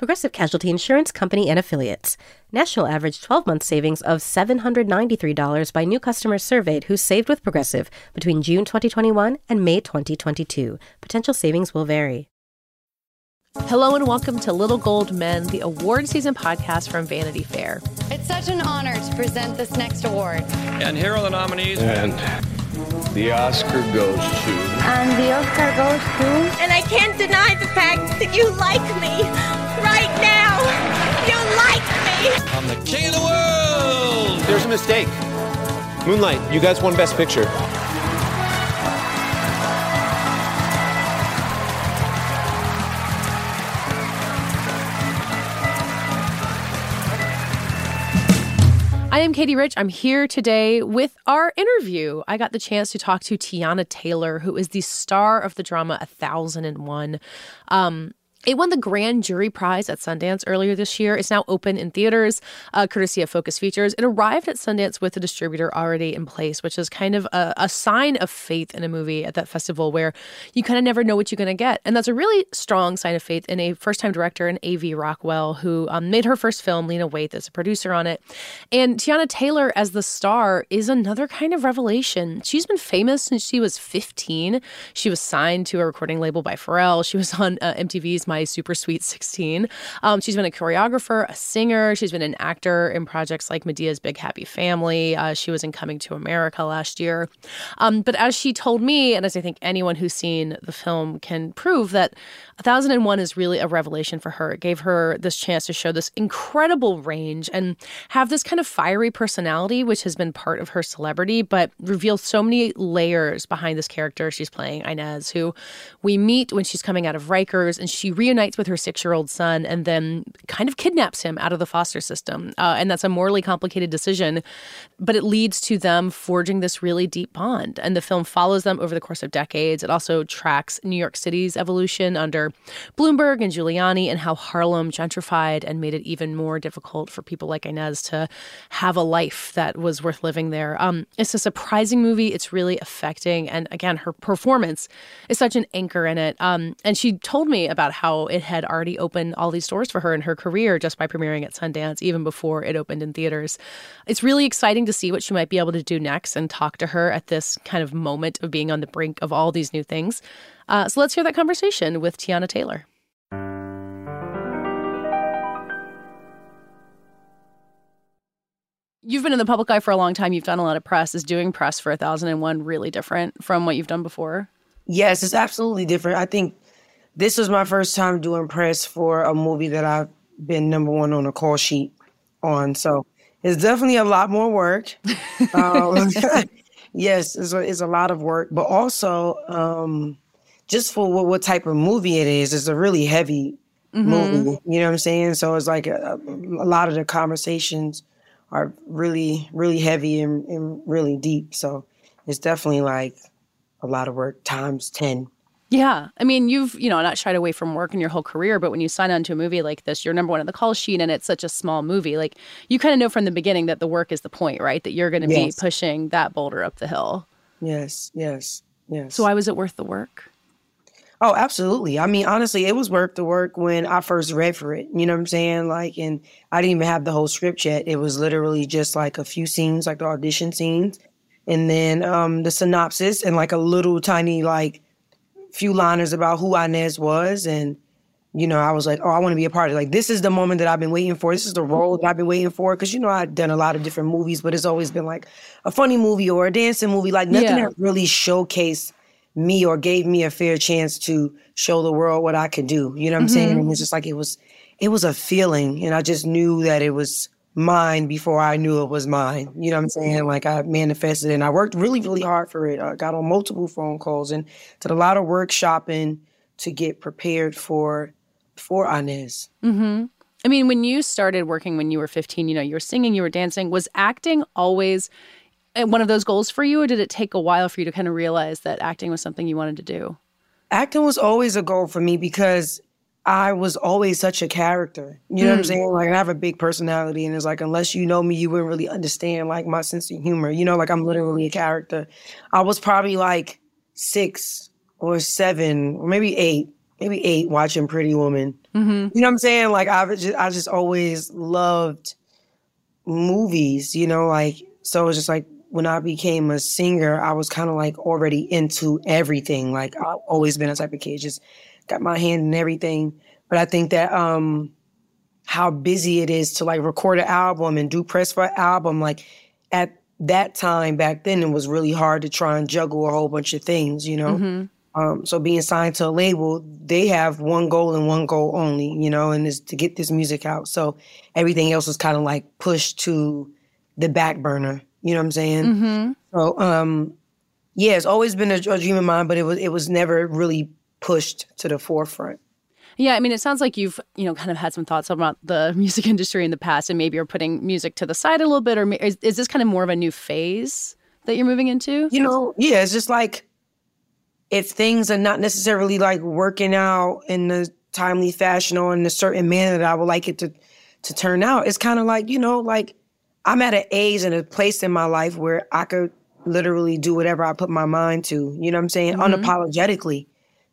Progressive Casualty Insurance Company and Affiliates. National average 12 month savings of $793 by new customers surveyed who saved with Progressive between June 2021 and May 2022. Potential savings will vary. Hello and welcome to Little Gold Men, the award season podcast from Vanity Fair. It's such an honor to present this next award. And here are the nominees. And the Oscar goes to. And the Oscar goes to. And I can't deny the fact that you like me. I'm the king of the world. There's a mistake. Moonlight, you guys won Best Picture. I am Katey Rich. I'm here today with our interview. I got the chance to talk to Teyana Taylor, who is the star of the drama A Thousand and One. Um, it won the Grand Jury Prize at Sundance earlier this year. It's now open in theaters, uh, courtesy of Focus Features. It arrived at Sundance with a distributor already in place, which is kind of a, a sign of faith in a movie at that festival where you kind of never know what you're going to get. And that's a really strong sign of faith in a first time director in A.V. Rockwell, who um, made her first film, Lena Waithe, as a producer on it. And Teyana Taylor as the star is another kind of revelation. She's been famous since she was 15. She was signed to a recording label by Pharrell. She was on uh, MTV's my Super Sweet 16. Um, she's been a choreographer, a singer. She's been an actor in projects like Madea's Big Happy Family. Uh, she was in Coming to America last year. Um, but as she told me, and as I think anyone who's seen the film can prove, that 1001 is really a revelation for her. It gave her this chance to show this incredible range and have this kind of fiery personality, which has been part of her celebrity, but reveals so many layers behind this character she's playing, Inez, who we meet when she's coming out of Rikers and she reunites with her six year old son and then kind of kidnaps him out of the foster system. Uh, and that's a morally complicated decision, but it leads to them forging this really deep bond. And the film follows them over the course of decades. It also tracks New York City's evolution under Bloomberg and Giuliani and how Harlem gentrified and made it even more difficult for people like Inez to have a life that was worth living there. Um, it's a surprising movie. It's really affecting. And again, her performance is such an anchor in it. Um, and she told me about how it had already opened all these doors for her in her career just by premiering at Sundance, even before it opened in theaters. It's really exciting to see what she might be able to do next and talk to her at this kind of moment of being on the brink of all these new things. Uh, so let's hear that conversation with Teyana Taylor. You've been in the public eye for a long time. You've done a lot of press. Is doing press for 1001 really different from what you've done before? Yes, it's absolutely different. I think this was my first time doing press for a movie that I've been number one on a call sheet on. So it's definitely a lot more work. um, yes, it's a, it's a lot of work, but also um, just for what, what, type of movie it is, it's a really heavy mm-hmm. movie. You know what I'm saying? So it's like a, a lot of the conversations are really, really heavy and, and really deep. So it's definitely like a lot of work times 10. Yeah. I mean, you've, you know, not shied away from work in your whole career, but when you sign on to a movie like this, you're number one on the call sheet and it's such a small movie. Like, you kind of know from the beginning that the work is the point, right? That you're going to yes. be pushing that boulder up the hill. Yes, yes, yes. So, why was it worth the work? Oh, absolutely. I mean, honestly, it was worth the work when I first read for it. You know what I'm saying? Like, and I didn't even have the whole script yet. It was literally just like a few scenes, like the audition scenes, and then um the synopsis and like a little tiny, like, few liners about who Inez was and you know, I was like, oh, I want to be a part of it. Like, this is the moment that I've been waiting for. This is the role that I've been waiting for. Cause, you know, I've done a lot of different movies, but it's always been like a funny movie or a dancing movie. Like, nothing yeah. that really showcased me or gave me a fair chance to show the world what I could do. You know what I'm mm-hmm. saying? And it's just like, it was, it was a feeling. And I just knew that it was mine before I knew it was mine. You know what I'm saying? Like I manifested and I worked really, really hard for it. I got on multiple phone calls and did a lot of workshopping to get prepared for for Inez. Mm-hmm. I mean, when you started working when you were 15, you know, you were singing, you were dancing. Was acting always uh, one of those goals for you, or did it take a while for you to kind of realize that acting was something you wanted to do? Acting was always a goal for me because I was always such a character. You know mm. what I'm saying? Like I have a big personality and it's like unless you know me, you wouldn't really understand like my sense of humor. You know, like I'm literally a character. I was probably like six or seven or maybe eight, maybe eight watching Pretty Woman. Mm-hmm. You know what I'm saying? Like I just I just always loved movies, you know, like so it's just like when I became a singer, I was kind of like already into everything. Like I've always been a type of kid, just got my hand in everything. But I think that um how busy it is to like record an album and do press for an album, like at that time back then, it was really hard to try and juggle a whole bunch of things, you know. Mm-hmm. Um, so being signed to a label, they have one goal and one goal only, you know, and is to get this music out. So everything else was kind of like pushed to the back burner. You know what I'm saying? Mm-hmm. So um, yeah, it's always been a, a dream of mine, but it was it was never really pushed to the forefront. Yeah, I mean, it sounds like you've you know kind of had some thoughts about the music industry in the past, and maybe you're putting music to the side a little bit, or is, is this kind of more of a new phase that you're moving into? You know, yeah, it's just like if things are not necessarily like working out in the timely fashion or in a certain manner that I would like it to to turn out, it's kind of like you know, like I'm at an age and a place in my life where I could literally do whatever I put my mind to. You know what I'm saying? Mm-hmm. Unapologetically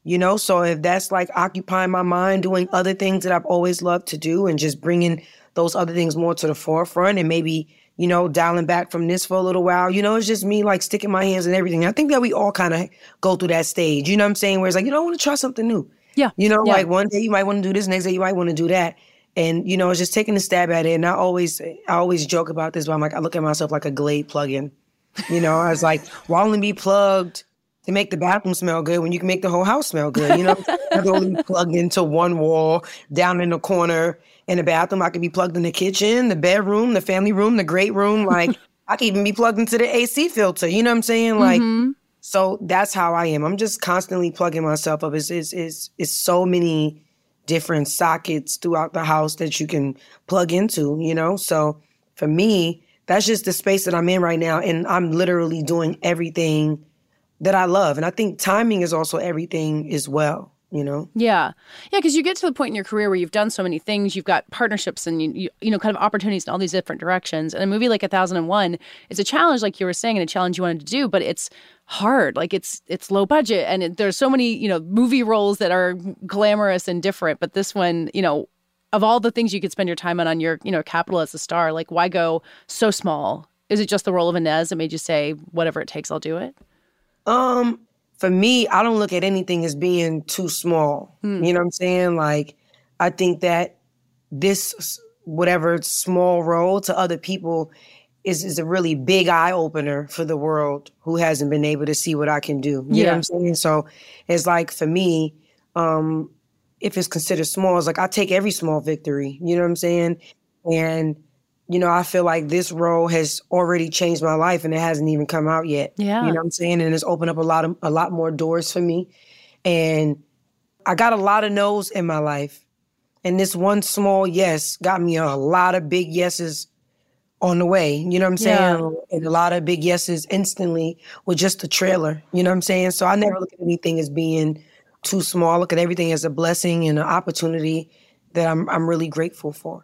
you know so if that's like occupying my mind doing other things that i've always loved to do and just bringing those other things more to the forefront and maybe you know dialing back from this for a little while you know it's just me like sticking my hands in everything. I think that we all kind of go through that stage you know what i'm saying? Where it's like you i want to try something new. Yeah you know yeah. like one day you might want to do this next day you might want to do that. And you know it's just taking a stab at it and i always i always joke about this but i'm like i look at myself like a glade plug-in. You know i was like why only be plugged to make the bathroom smell good when you can make the whole house smell good. You know, I could only plugged into one wall down in the corner in the bathroom. I could be plugged in the kitchen, the bedroom, the family room, the great room. Like I could even be plugged into the AC filter. You know what I'm saying? Like, mm-hmm. so that's how I am. I'm just constantly plugging myself up. It's, it's, it's, it's so many different sockets throughout the house that you can plug into, you know? So for me, that's just the space that I'm in right now. And I'm literally doing everything that I love. And I think timing is also everything as well. You know? Yeah, yeah. Because you get to the point in your career where you've done so many things, you've got partnerships and you, you, you know, kind of opportunities in all these different directions. And a movie like A Thousand and One is a challenge, like you were saying, and a challenge you wanted to do, but it's hard. Like it's it's low budget, and it, there's so many you know movie roles that are glamorous and different. But this one, you know, of all the things you could spend your time on on your you know capital as a star, like why go so small? Is it just the role of Inez that made you say whatever it takes, I'll do it? Um, for me, I don't look at anything as being too small. Hmm. You know what I'm saying? Like, I think that this whatever small role to other people is, is a really big eye opener for the world who hasn't been able to see what I can do. You yeah. know what I'm saying? So it's like for me, um, if it's considered small, it's like I take every small victory. You know what I'm saying? And you know, I feel like this role has already changed my life and it hasn't even come out yet. Yeah. You know what I'm saying? And it's opened up a lot of a lot more doors for me. And I got a lot of no's in my life. And this one small yes got me a lot of big yeses on the way. You know what I'm saying? Yeah. And a lot of big yeses instantly with just the trailer. You know what I'm saying? So I never look at anything as being too small. I look at everything as a blessing and an opportunity that I'm I'm really grateful for.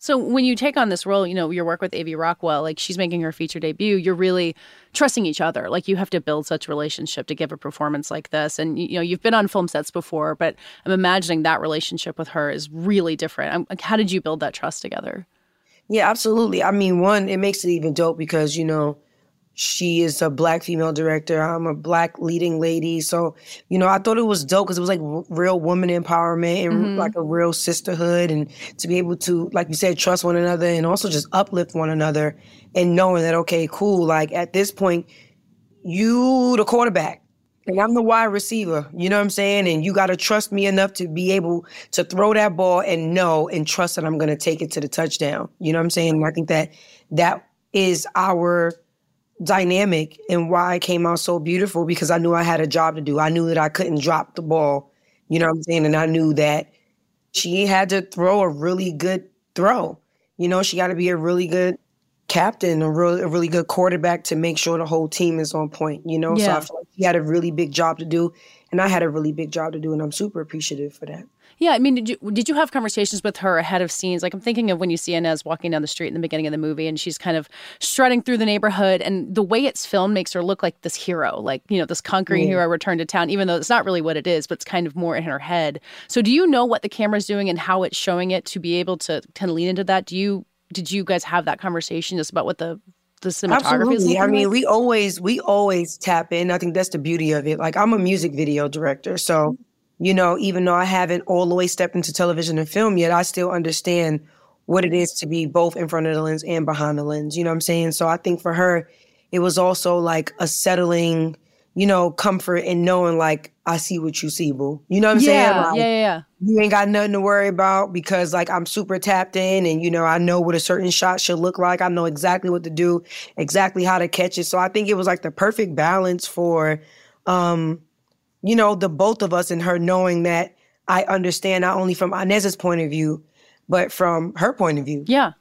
So when you take on this role, you know, your work with A.V. Rockwell, like she's making her feature debut, you're really trusting each other. Like you have to build such a relationship to give a performance like this. And you know, you've been on film sets before, but I'm imagining that relationship with her is really different. I'm, like, how did you build that trust together? Yeah, absolutely. I mean, one, it makes it even dope because, you know, she is a black female director. I'm a black leading lady. So, you know, I thought it was dope because it was like r- real woman empowerment and Mhm. like a real sisterhood and to be able to, like you said, trust one another and also just uplift one another and knowing that, okay, cool, like at this point, you the quarterback and I'm the wide receiver. You know what I'm saying? And you got to trust me enough to be able to throw that ball and know and trust that I'm going to take it to the touchdown. You know what I'm saying? And I think that that is our dynamic and why it came out so beautiful because I knew I had a job to do. I knew that I couldn't drop the ball. You know what I'm saying? And I knew that she had to throw a really good throw. You know, she got to be a really good captain, a really, a really good quarterback to make sure the whole team is on point. You know, so I feel like she had a really big job to do, and I had a really big job to do, and I'm super appreciative for that. Yeah, I mean, did you did you have conversations with her ahead of scenes? Like I'm thinking of when you see Inez walking down the street in the beginning of the movie, and she's kind of strutting through the neighborhood, and the way it's filmed makes her look like this hero, like you know, this conquering Yeah. hero returned to town. Even though it's not really what it is, but it's kind of more in her head. So, do you know what the camera's doing and how it's showing it to be able to kind of lean into that? Do you did you guys have that conversation just about what the the cinematography is? Absolutely. I mean, like? we always we always tap in. I think that's the beauty of it. Like I'm a music video director, so mm. You know, even though I haven't all the way stepped into television and film yet, I still understand what it is to be both in front of the lens and behind the lens. You know what I'm saying? So I think for her, it was also like a settling, you know, comfort in knowing like I see what you see, boo. You know what I'm saying? yeah, Like, yeah, yeah, yeah. you ain't got nothing to worry about because like I'm super tapped in and you know I know what a certain shot should look like. I know exactly what to do, exactly how to catch it. So I think it was like the perfect balance for um you know the both of us and her knowing that I understand not only from Inez's point of view but from her point of view. Yeah.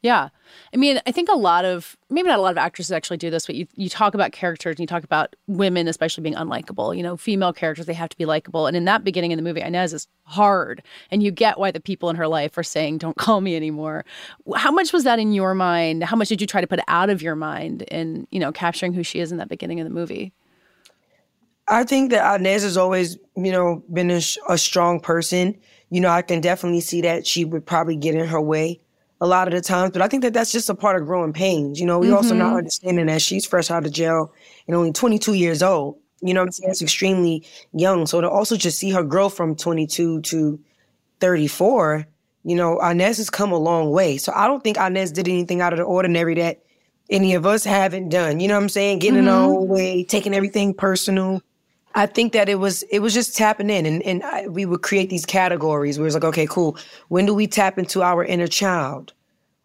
Yeah. I mean, I think a lot of maybe not a lot of actresses actually do this, but you you talk about characters and you talk about women especially being unlikable. You know, female characters they have to be likable. And in that beginning in the movie, Inez is hard, and you get why the people in her life are saying, "Don't call me anymore." How much was that in your mind? How much did you try to put out of your mind in you know capturing who she is in that beginning of the movie? I think that Inez has always, you know, been a, sh- a strong person. You know, I can definitely see that she would probably get in her way a lot of the times, but I think that that's just a part of growing pains. You know, we also not Mhm. understanding that she's fresh out of jail and only 22 years old. You know what I'm saying? That's extremely young. So to also just see her grow from 22 to 34, you know, Inez has come a long way. So I don't think Inez did anything out of the ordinary that any of us haven't done. You know what I'm saying? Getting in our own way, taking everything personal. I think that it was it was just tapping in, and and I, we would create these categories where it's like, okay, cool. When do we tap into our inner child?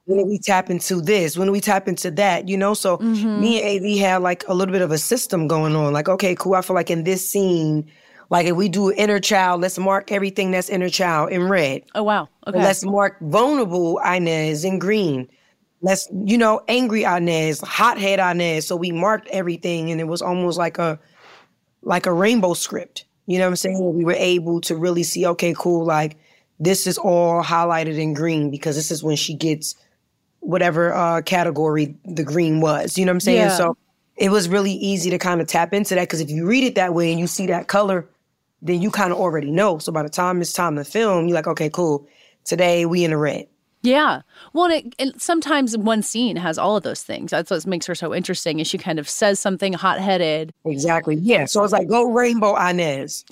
When do we tap into this? When do we tap into that? You know, so me mm-hmm. and AV had like a little bit of a system going on. Like, okay, cool. I feel like in this scene, like if we do inner child, let's mark everything that's inner child in red. Oh wow. Okay. Let's mark vulnerable Inez in green. Let's, you know, angry Inez, hothead Inez. So we marked everything and it was almost like a like a rainbow script. You know what I'm saying? We were able to really see, okay, cool, like this is all highlighted in green because this is when she gets whatever uh category the green was. You know what I'm saying? Yeah. So it was really easy to kind of tap into that because if you read it that way and you see that color, then you kind of already know. So by the time it's time to film, you're like, okay, cool. Today we in the red. Yeah. Well, and, it, and sometimes one scene has all of those things. That's what makes her so interesting. Is she kind of says something hot headed. Exactly. Yeah. So it's like go Rainbow Inez.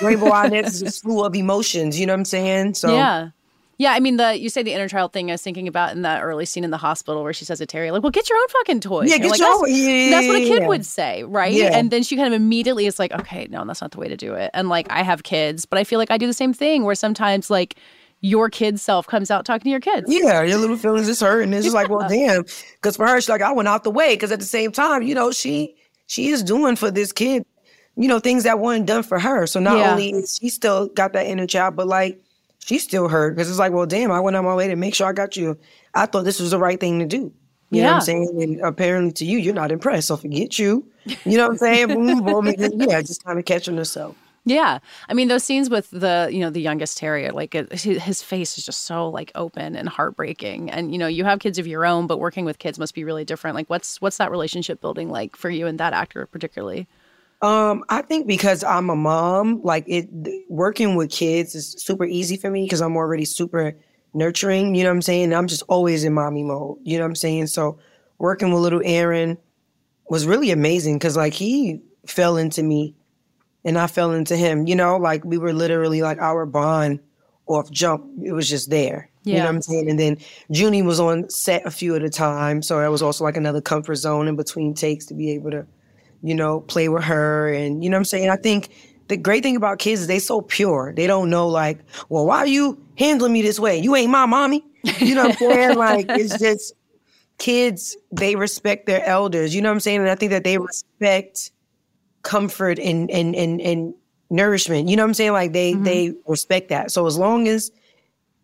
Rainbow Inez is a slew of emotions. You know what I'm saying? So yeah. Yeah, I mean the you say the inner child thing. I was thinking about in that early scene in the hospital where she says to Terry, like, "Well, get your own fucking toy." Yeah, get like, your that's, own- yeah, that's what a kid yeah. would say, right? Yeah. And then she kind of immediately is like, "Okay, no, that's not the way to do it." And like, I have kids, but I feel like I do the same thing where sometimes like your kid self comes out talking to your kids. Yeah, your little feelings is hurt, and it's just like, well, damn. Because for her, she's like, I went out the way. Because at the same time, you know, she she is doing for this kid, you know, things that weren't done for her. So not Yeah. only is she still got that inner child, but like she's still hurt because it's like, well, damn, I went on my way to make sure I got you. I thought this was the right thing to do. You know what Yeah. I'm saying? And apparently to you, you're not impressed. So forget you. You know what I'm saying? boom, boom. yeah, just kind of catching herself. Yeah, I mean those scenes with the you know the youngest terrier, like it, his face is just so like open and heartbreaking. And you know you have kids of your own, but working with kids must be really different. Like what's what's that relationship building like for you and that actor particularly? Um, I think because I'm a mom, like it working with kids is super easy for me because I'm already super nurturing, you know what I'm saying? I'm just always in mommy mode, you know what I'm saying? So working with little Aaron, was really amazing because like he fell into me and I fell into him. You know, like we were literally like our bond off jump. It was just there. You know what I'm saying? And then Junie was on set a few at a time. So that was also like another comfort zone in between takes to be able to, you know, play with her. And you know what I'm saying? I think the great thing about kids is they so pure. They don't know like, well, why are you handling me this way? You ain't my mommy. You know what I'm saying? like it's just kids, they respect their elders. You know what I'm saying? And I think that they respect comfort and and and and nourishment. You know what I'm saying? Like they mm-hmm. they respect that. So as long as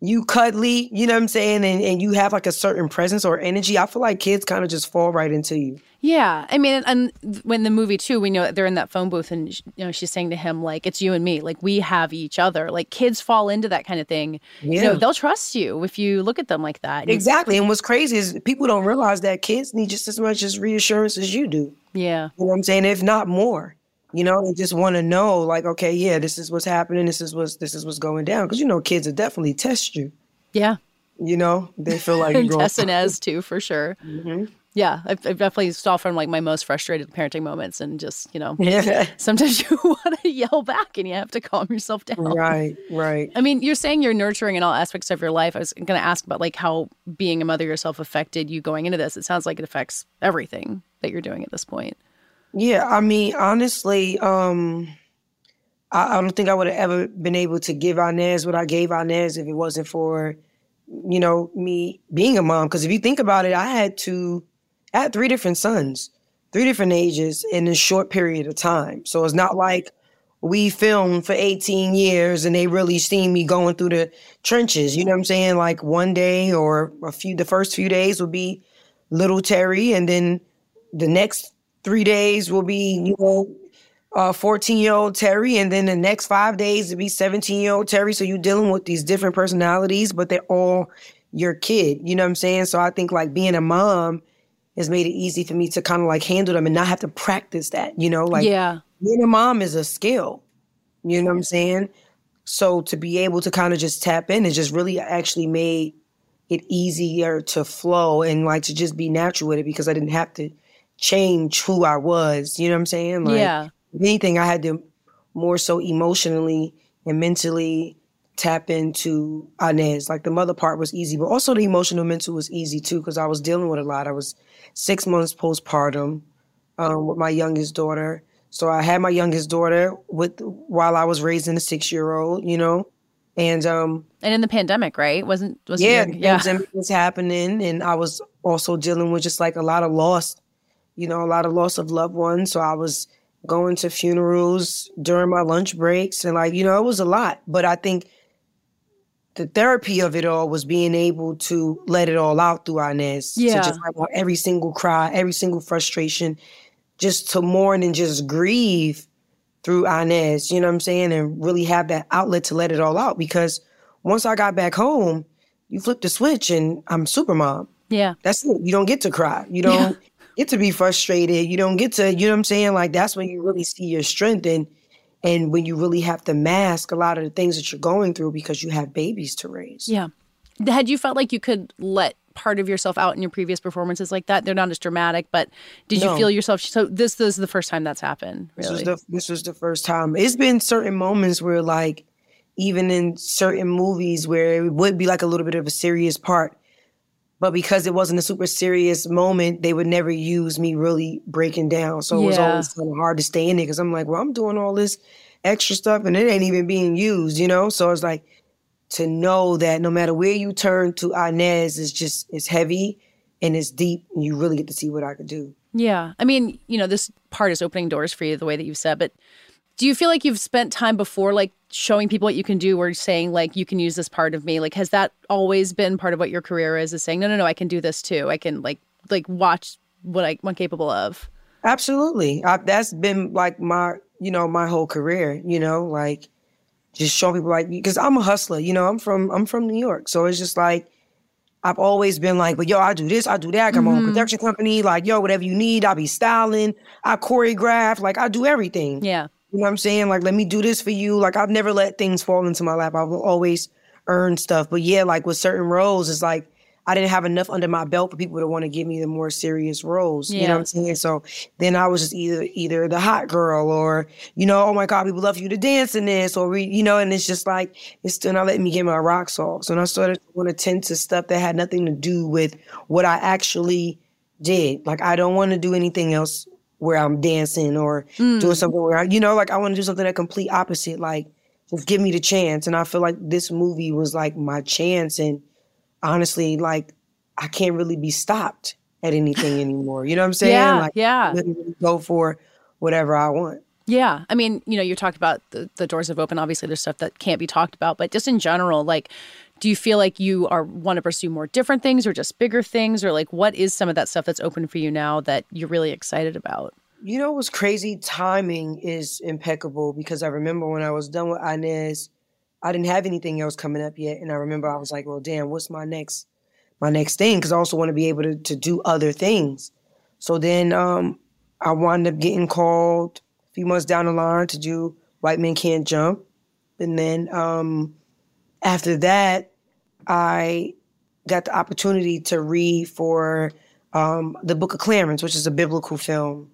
you cuddly, you know what I'm saying, and, and you have like a certain presence or energy, I feel like kids kind of just fall right into you. Yeah, I mean, and when the movie too, we know they're in that phone booth, and you know she's saying to him like, "It's you and me. Like we have each other." Like kids fall into that kind of thing. You know, Yeah. they'll trust you if you look at them like that. Exactly. And what's crazy is people don't realize that kids need just as much as reassurance as you do. Yeah. You know what I'm saying? If not more. You know, they just want to know, like, okay, yeah, this is what's happening. This is what's this is what's going down. Because you know, kids will definitely test you. Yeah. You know, they feel like you're going. And Ez too, for sure. Mm-hmm. Yeah, I've, I've definitely saw from like my most frustrated parenting moments, and just you know, Yeah. sometimes you want to yell back, and you have to calm yourself down. Right, right. I mean, you're saying you're nurturing in all aspects of your life. I was going to ask about like how being a mother yourself affected you going into this. It sounds like it affects everything that you're doing at this point. Yeah, I mean, honestly, um, I, I don't think I would have ever been able to give Inez what I gave Inez if it wasn't for, you know, me being a mom. Because if you think about it, I had to, I had three different sons, three different ages in a short period of time. So it's not like we filmed for 18 years and they really seen me going through the trenches. You know what I'm saying? Like one day or a few, the first few days would be little Terry, and then the next three days will be, you know, uh, 14 year old Terry, and then the next five days will be 17 year old Terry. So you're dealing with these different personalities, but they're all your kid. You know what I'm saying? So I think like being a mom has made it easy for me to kind of like handle them and not have to practice that, you know? Like yeah. being a mom is a skill. You know what I'm saying? So to be able to kind of just tap in, it just really actually made it easier to flow and like to just be natural with it because I didn't have to change who I was. You know what I'm saying? Like, Yeah. If anything, I had to more so emotionally and mentally tap into Inez. Like the mother part was easy, but also the emotional mental was easy too because I was dealing with a lot. I was six months postpartum um, with my youngest daughter. So I had my youngest daughter with while I was raising a six year old, you know, and um, And in the pandemic, right? Wasn't was yeah, the pandemic was happening, and I was also dealing with just like a lot of loss, you know, a lot of loss of loved ones. So I was going to funerals during my lunch breaks, and like you know, it was a lot. But I think the therapy of it all was being able to let it all out through Inez. Yeah. To just every single cry, every single frustration, just to mourn and just grieve through Inez, you know what I'm saying? And really have that outlet to let it all out. Because once I got back home, you flip the switch and I'm super mom. Yeah. That's it. You don't get to cry. You don't get to be frustrated. You don't get to, you know what I'm saying? Like that's when you really see your strength and and when you really have to mask a lot of the things that you're going through because you have babies to raise. Yeah. Had you felt like you could let part of yourself out in your previous performances like that? They're not as dramatic, but did you feel yourself? So this, this is the first time that's happened. This Really? was the this was the first time. It's been certain moments where like even in certain movies where it would be like a little bit of a serious part. But because it wasn't a super serious moment, they would never use me really breaking down. So it was Yeah. always kind of hard to stay in it because I'm like, well, I'm doing all this extra stuff and it ain't even being used, you know? So it's like to know that no matter where you turn to Inez is just it's heavy and it's deep and you really get to see what I could do. Yeah. I mean, you know, this part is opening doors for you the way that you've said, but do you feel like you've spent time before like showing people what you can do or saying like you can use this part of me? Like has that always been part of what your career is is saying, No, no, no, I can do this too. I can like like watch what I, I'm capable of. Absolutely. I, that's been like my, you know, my whole career, you know, like just showing people like, because I'm a hustler, you know, I'm from, I'm from New York. So it's just like, I've always been like, but yo, I do this, I do that. I got my own production company. Like, yo, whatever you need, I'll be styling. I choreograph. Like, I do everything. Yeah. You know what I'm saying? Like, let me do this for you. Like, I've never let things fall into my lap. I've always earned stuff. But yeah, like with certain roles, it's like I didn't have enough under my belt for people to want to give me the more serious roles. You know what I'm saying? So then I was just either either the hot girl or, you know, oh my God, people love you to dance in this, or we, you know, and it's just like it's still not letting me get my rocks off. So I started to want to tend to stuff that had nothing to do with what I actually did. Like I don't want to do anything else where I'm dancing or Mm. doing something where I, you know, like I want to do something that complete opposite. Like just give me the chance. And I feel like this movie was like my chance. And honestly, like I can't really be stopped at anything anymore. You know what I'm saying? Yeah, like yeah. go for whatever I want. Yeah. I mean, you know, you talked about the, the doors have opened. Obviously, there's stuff that can't be talked about, but just in general, like, do you feel like you are want to pursue more different things or just bigger things? Or like, what is some of that stuff that's open for you now that you're really excited about? You know what's crazy? Timing is impeccable because I remember when I was done with Inez, I didn't have anything else coming up yet, and I remember I was like, "Well, damn, what's my next, my next thing?" Because I also want to be able to to do other things. So then um, I wound up getting called a few months down the line to do White Men Can't Jump, and then um, after that, I got the opportunity to read for um, the Book of Clarence, which is a biblical film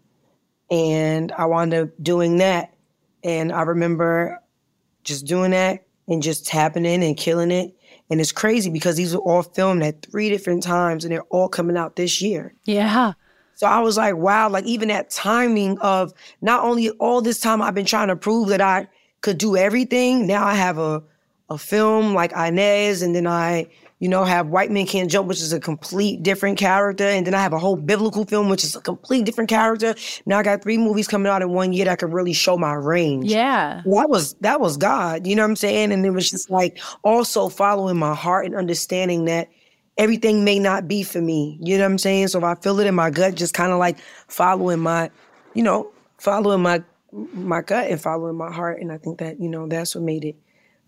and I wound up doing that. And I remember just doing that and just tapping in and killing it. And it's crazy because these were all filmed at three different times and they're all coming out this year. Yeah. So I was like, wow, like even that timing of not only all this time I've been trying to prove that I could do everything, now I have a a film like Inez, and then I, you know, have White Men Can't Jump, which is a complete different character, and then I have a whole biblical film, which is a complete different character. Now I got three movies coming out in one year that could really show my range. Yeah. That was that was God, you know what I'm saying? And it was just like also following my heart and understanding that everything may not be for me. You know what I'm saying? So if I feel it in my gut, just kind of like following my, you know, following my my gut and following my heart. And I think that, you know, that's what made it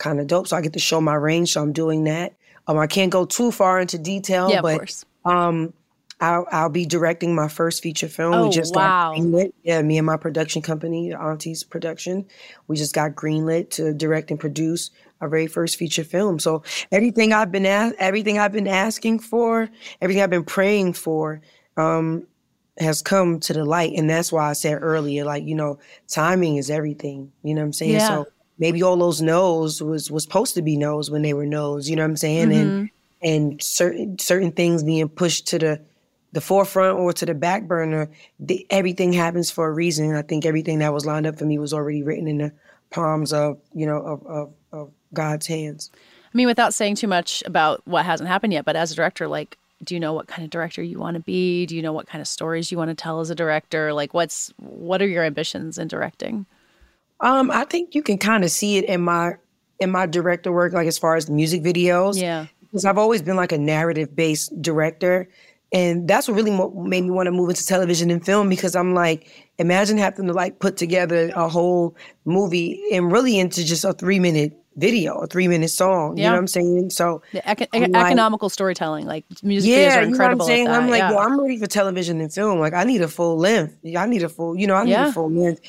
kind of dope. So I get to show my range. So I'm doing that. Um, I can't go too far into detail, Yeah, but um, I'll, I'll be directing my first feature film. Oh, we just wow. got greenlit. Yeah, me and my production company, Aunties Production, we just got greenlit to direct and produce our very first feature film. So everything I've been a- everything I've been asking for, everything I've been praying for, um, has come to the light. And that's why I said earlier, like, you know, timing is everything. You know what I'm saying? Yeah. So maybe all those no's was was supposed to be no's when they were no's, you know what I'm saying? Mm-hmm. And and certain certain things being pushed to the the forefront or to the back burner, the, everything happens for a reason. I think everything that was lined up for me was already written in the palms of, you know, of, of, of God's hands. I mean, without saying too much about what hasn't happened yet, but as a director, like, do you know what kind of director you want to be? Do you know what kind of stories you want to tell as a director? Like, what's what are your ambitions in directing? Um, I think you can kind of see it in my in my director work, like as far as music videos. Yeah. because I've always been like a narrative based director. And that's what really made me want to move into television and film because I'm like, imagine having to like put together a whole movie and really into just a three minute video, a three minute song. Yeah. You know what I'm saying? So The eco- I'm like- economical storytelling, like music videos yeah, are you know what I'm incredible. saying? I'm like, yeah. yo, I'm ready for television and film. Like, I need a full length. I need a full, you know, I need Yeah. a full length.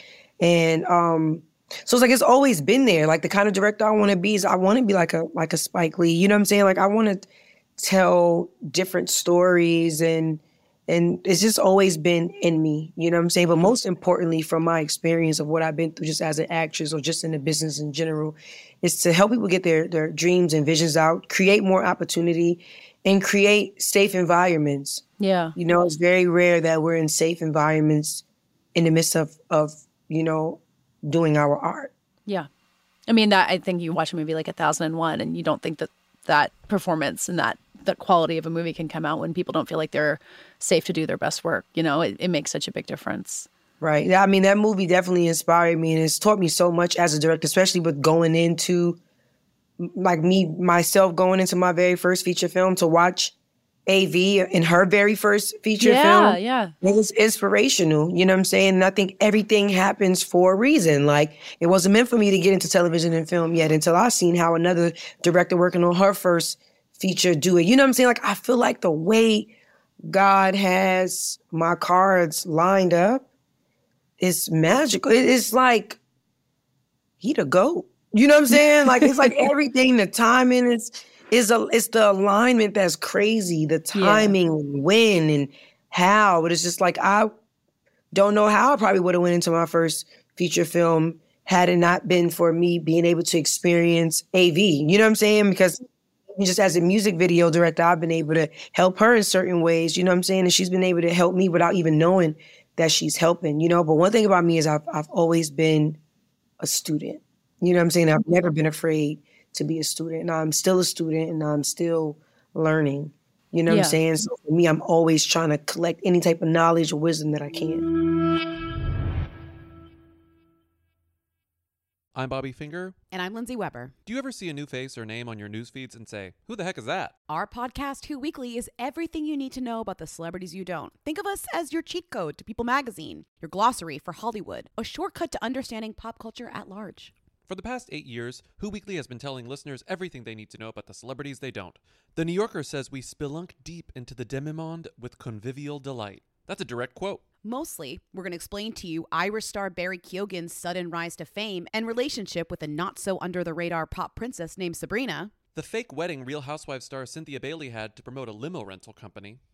And um, so it's like it's always been there. Like the kind of director I want to be is I want to be like a like a Spike Lee. You know what I'm saying? Like I want to tell different stories and and it's just always been in me. You know what I'm saying? But most importantly, from my experience of what I've been through, just as an actress or just in the business in general, is to help people get their their dreams and visions out, create more opportunity, and create safe environments. yeah. You know, it's very rare that we're in safe environments in the midst of of you know doing our art. Yeah. I mean that I think you watch a movie like A Thousand and One and you don't think that that performance and that that quality of a movie can come out when people don't feel like they're safe to do their best work. You know, it, it makes such a big difference. Right. Yeah, I mean, that movie definitely inspired me and it's taught me so much as a director, especially with going into like me myself going into my very first feature film to watch AV in her very first feature Yeah, film. yeah. Yeah. It was inspirational. You know what I'm saying? And I think everything happens for a reason. Like it wasn't meant for me to get into television and film yet until I seen how another director working on her first feature do it. You know what I'm saying? Like I feel like the way God has my cards lined up is magical. It's like he the goat. You know what I'm saying? Like it's like everything, the timing is is a it's the alignment that's crazy, the timing, yeah. when and how. But it's just like I don't know how I probably would have went into my first feature film had it not been for me being able to experience AV. You know what I'm saying? Because just as a music video director, I've been able to help her in certain ways. You know what I'm saying? And she's been able to help me without even knowing that she's helping. You know, but one thing about me is I've I've always been a student. You know what I'm saying? I've never been afraid to be a student. And I'm still a student and I'm still learning. You know yeah. what I'm saying? So for me, I'm always trying to collect any type of knowledge or wisdom that I can. I'm Bobby Finger. And I'm Lindsey Weber. Do you ever see a new face or name on your news feeds and say, Who the heck is that? Our podcast, Who Weekly, is everything you need to know about the celebrities you don't. Think of us as your cheat code to People Magazine, your glossary for Hollywood, a shortcut to understanding pop culture at large. For the past eight years, Who Weekly has been telling listeners everything they need to know about the celebrities they don't. The New Yorker says we spelunk deep into the demimonde with convivial delight. That's a direct quote. Mostly, we're going to explain to you Irish star Barry Keoghan's sudden rise to fame and relationship with a not so under the radar pop princess named Sabrina. The fake wedding Real Housewives star Cynthia Bailey had to promote a limo rental company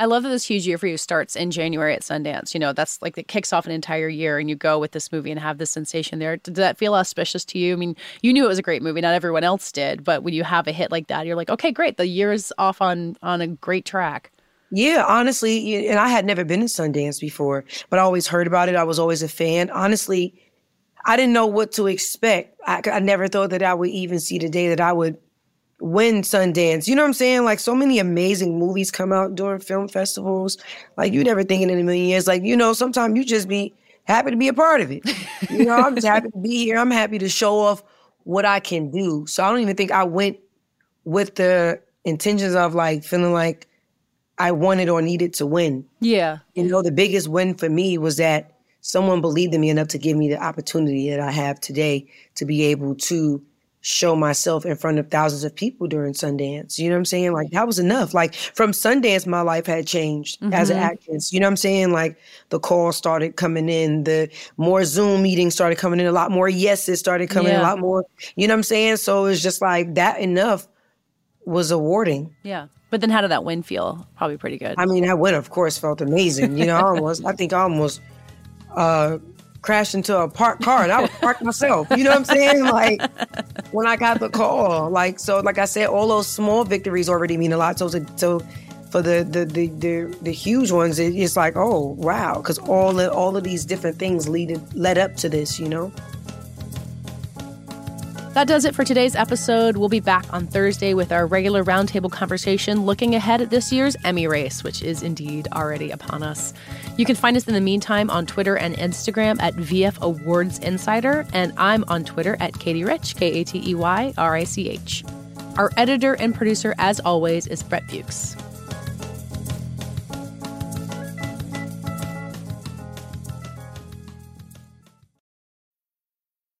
I love that this huge year for you starts in January at Sundance. You know, that's like it kicks off an entire year and you go with this movie and have this sensation there. Did that feel auspicious to you? I mean, you knew it was a great movie, not everyone else did, but when you have a hit like that, you're like, okay, great. The year is off on on a great track. Yeah, honestly, and I had never been to Sundance before, but I always heard about it. I was always a fan. Honestly, I didn't know what to expect. I, I never thought that I would even see the day that I would win Sundance. You know what I'm saying? Like so many amazing movies come out during film festivals. Like you never thinking in a million years. Like, you know, sometimes you just be happy to be a part of it. You know, I'm just happy to be here. I'm happy to show off what I can do. So I don't even think I went with the intentions of like feeling like I wanted or needed to win. Yeah. You know, the biggest win for me was that someone believed in me enough to give me the opportunity that I have today to be able to show myself in front of thousands of people during Sundance. You know what I'm saying? Like that was enough. Like from Sundance, my life had changed mm-hmm. as an actress. You know what I'm saying? Like the calls started coming in, the more Zoom meetings started coming in, a lot more yeses started coming yeah. in, a lot more. You know what I'm saying? So it's just like that enough was awarding. Yeah. But then how did that win feel? Probably pretty good. I mean, that win, of course, felt amazing. You know, I almost, I think I almost uh, crashed into a parked car and I was parked myself. You know what I'm saying? Like when I got the call. Like so, like I said, all those small victories already mean a lot. So, so for the the the the, the huge ones, it, it's like, oh wow, because all the, all of these different things lead led up to this. You know. That does it for today's episode. We'll be back on Thursday with our regular roundtable conversation looking ahead at this year's Emmy race, which is indeed already upon us. You can find us in the meantime on Twitter and Instagram at VF Awards Insider, and I'm on Twitter at Katey Rich, K A T E Y R I C H. Our editor and producer, as always, is Brett Fuchs.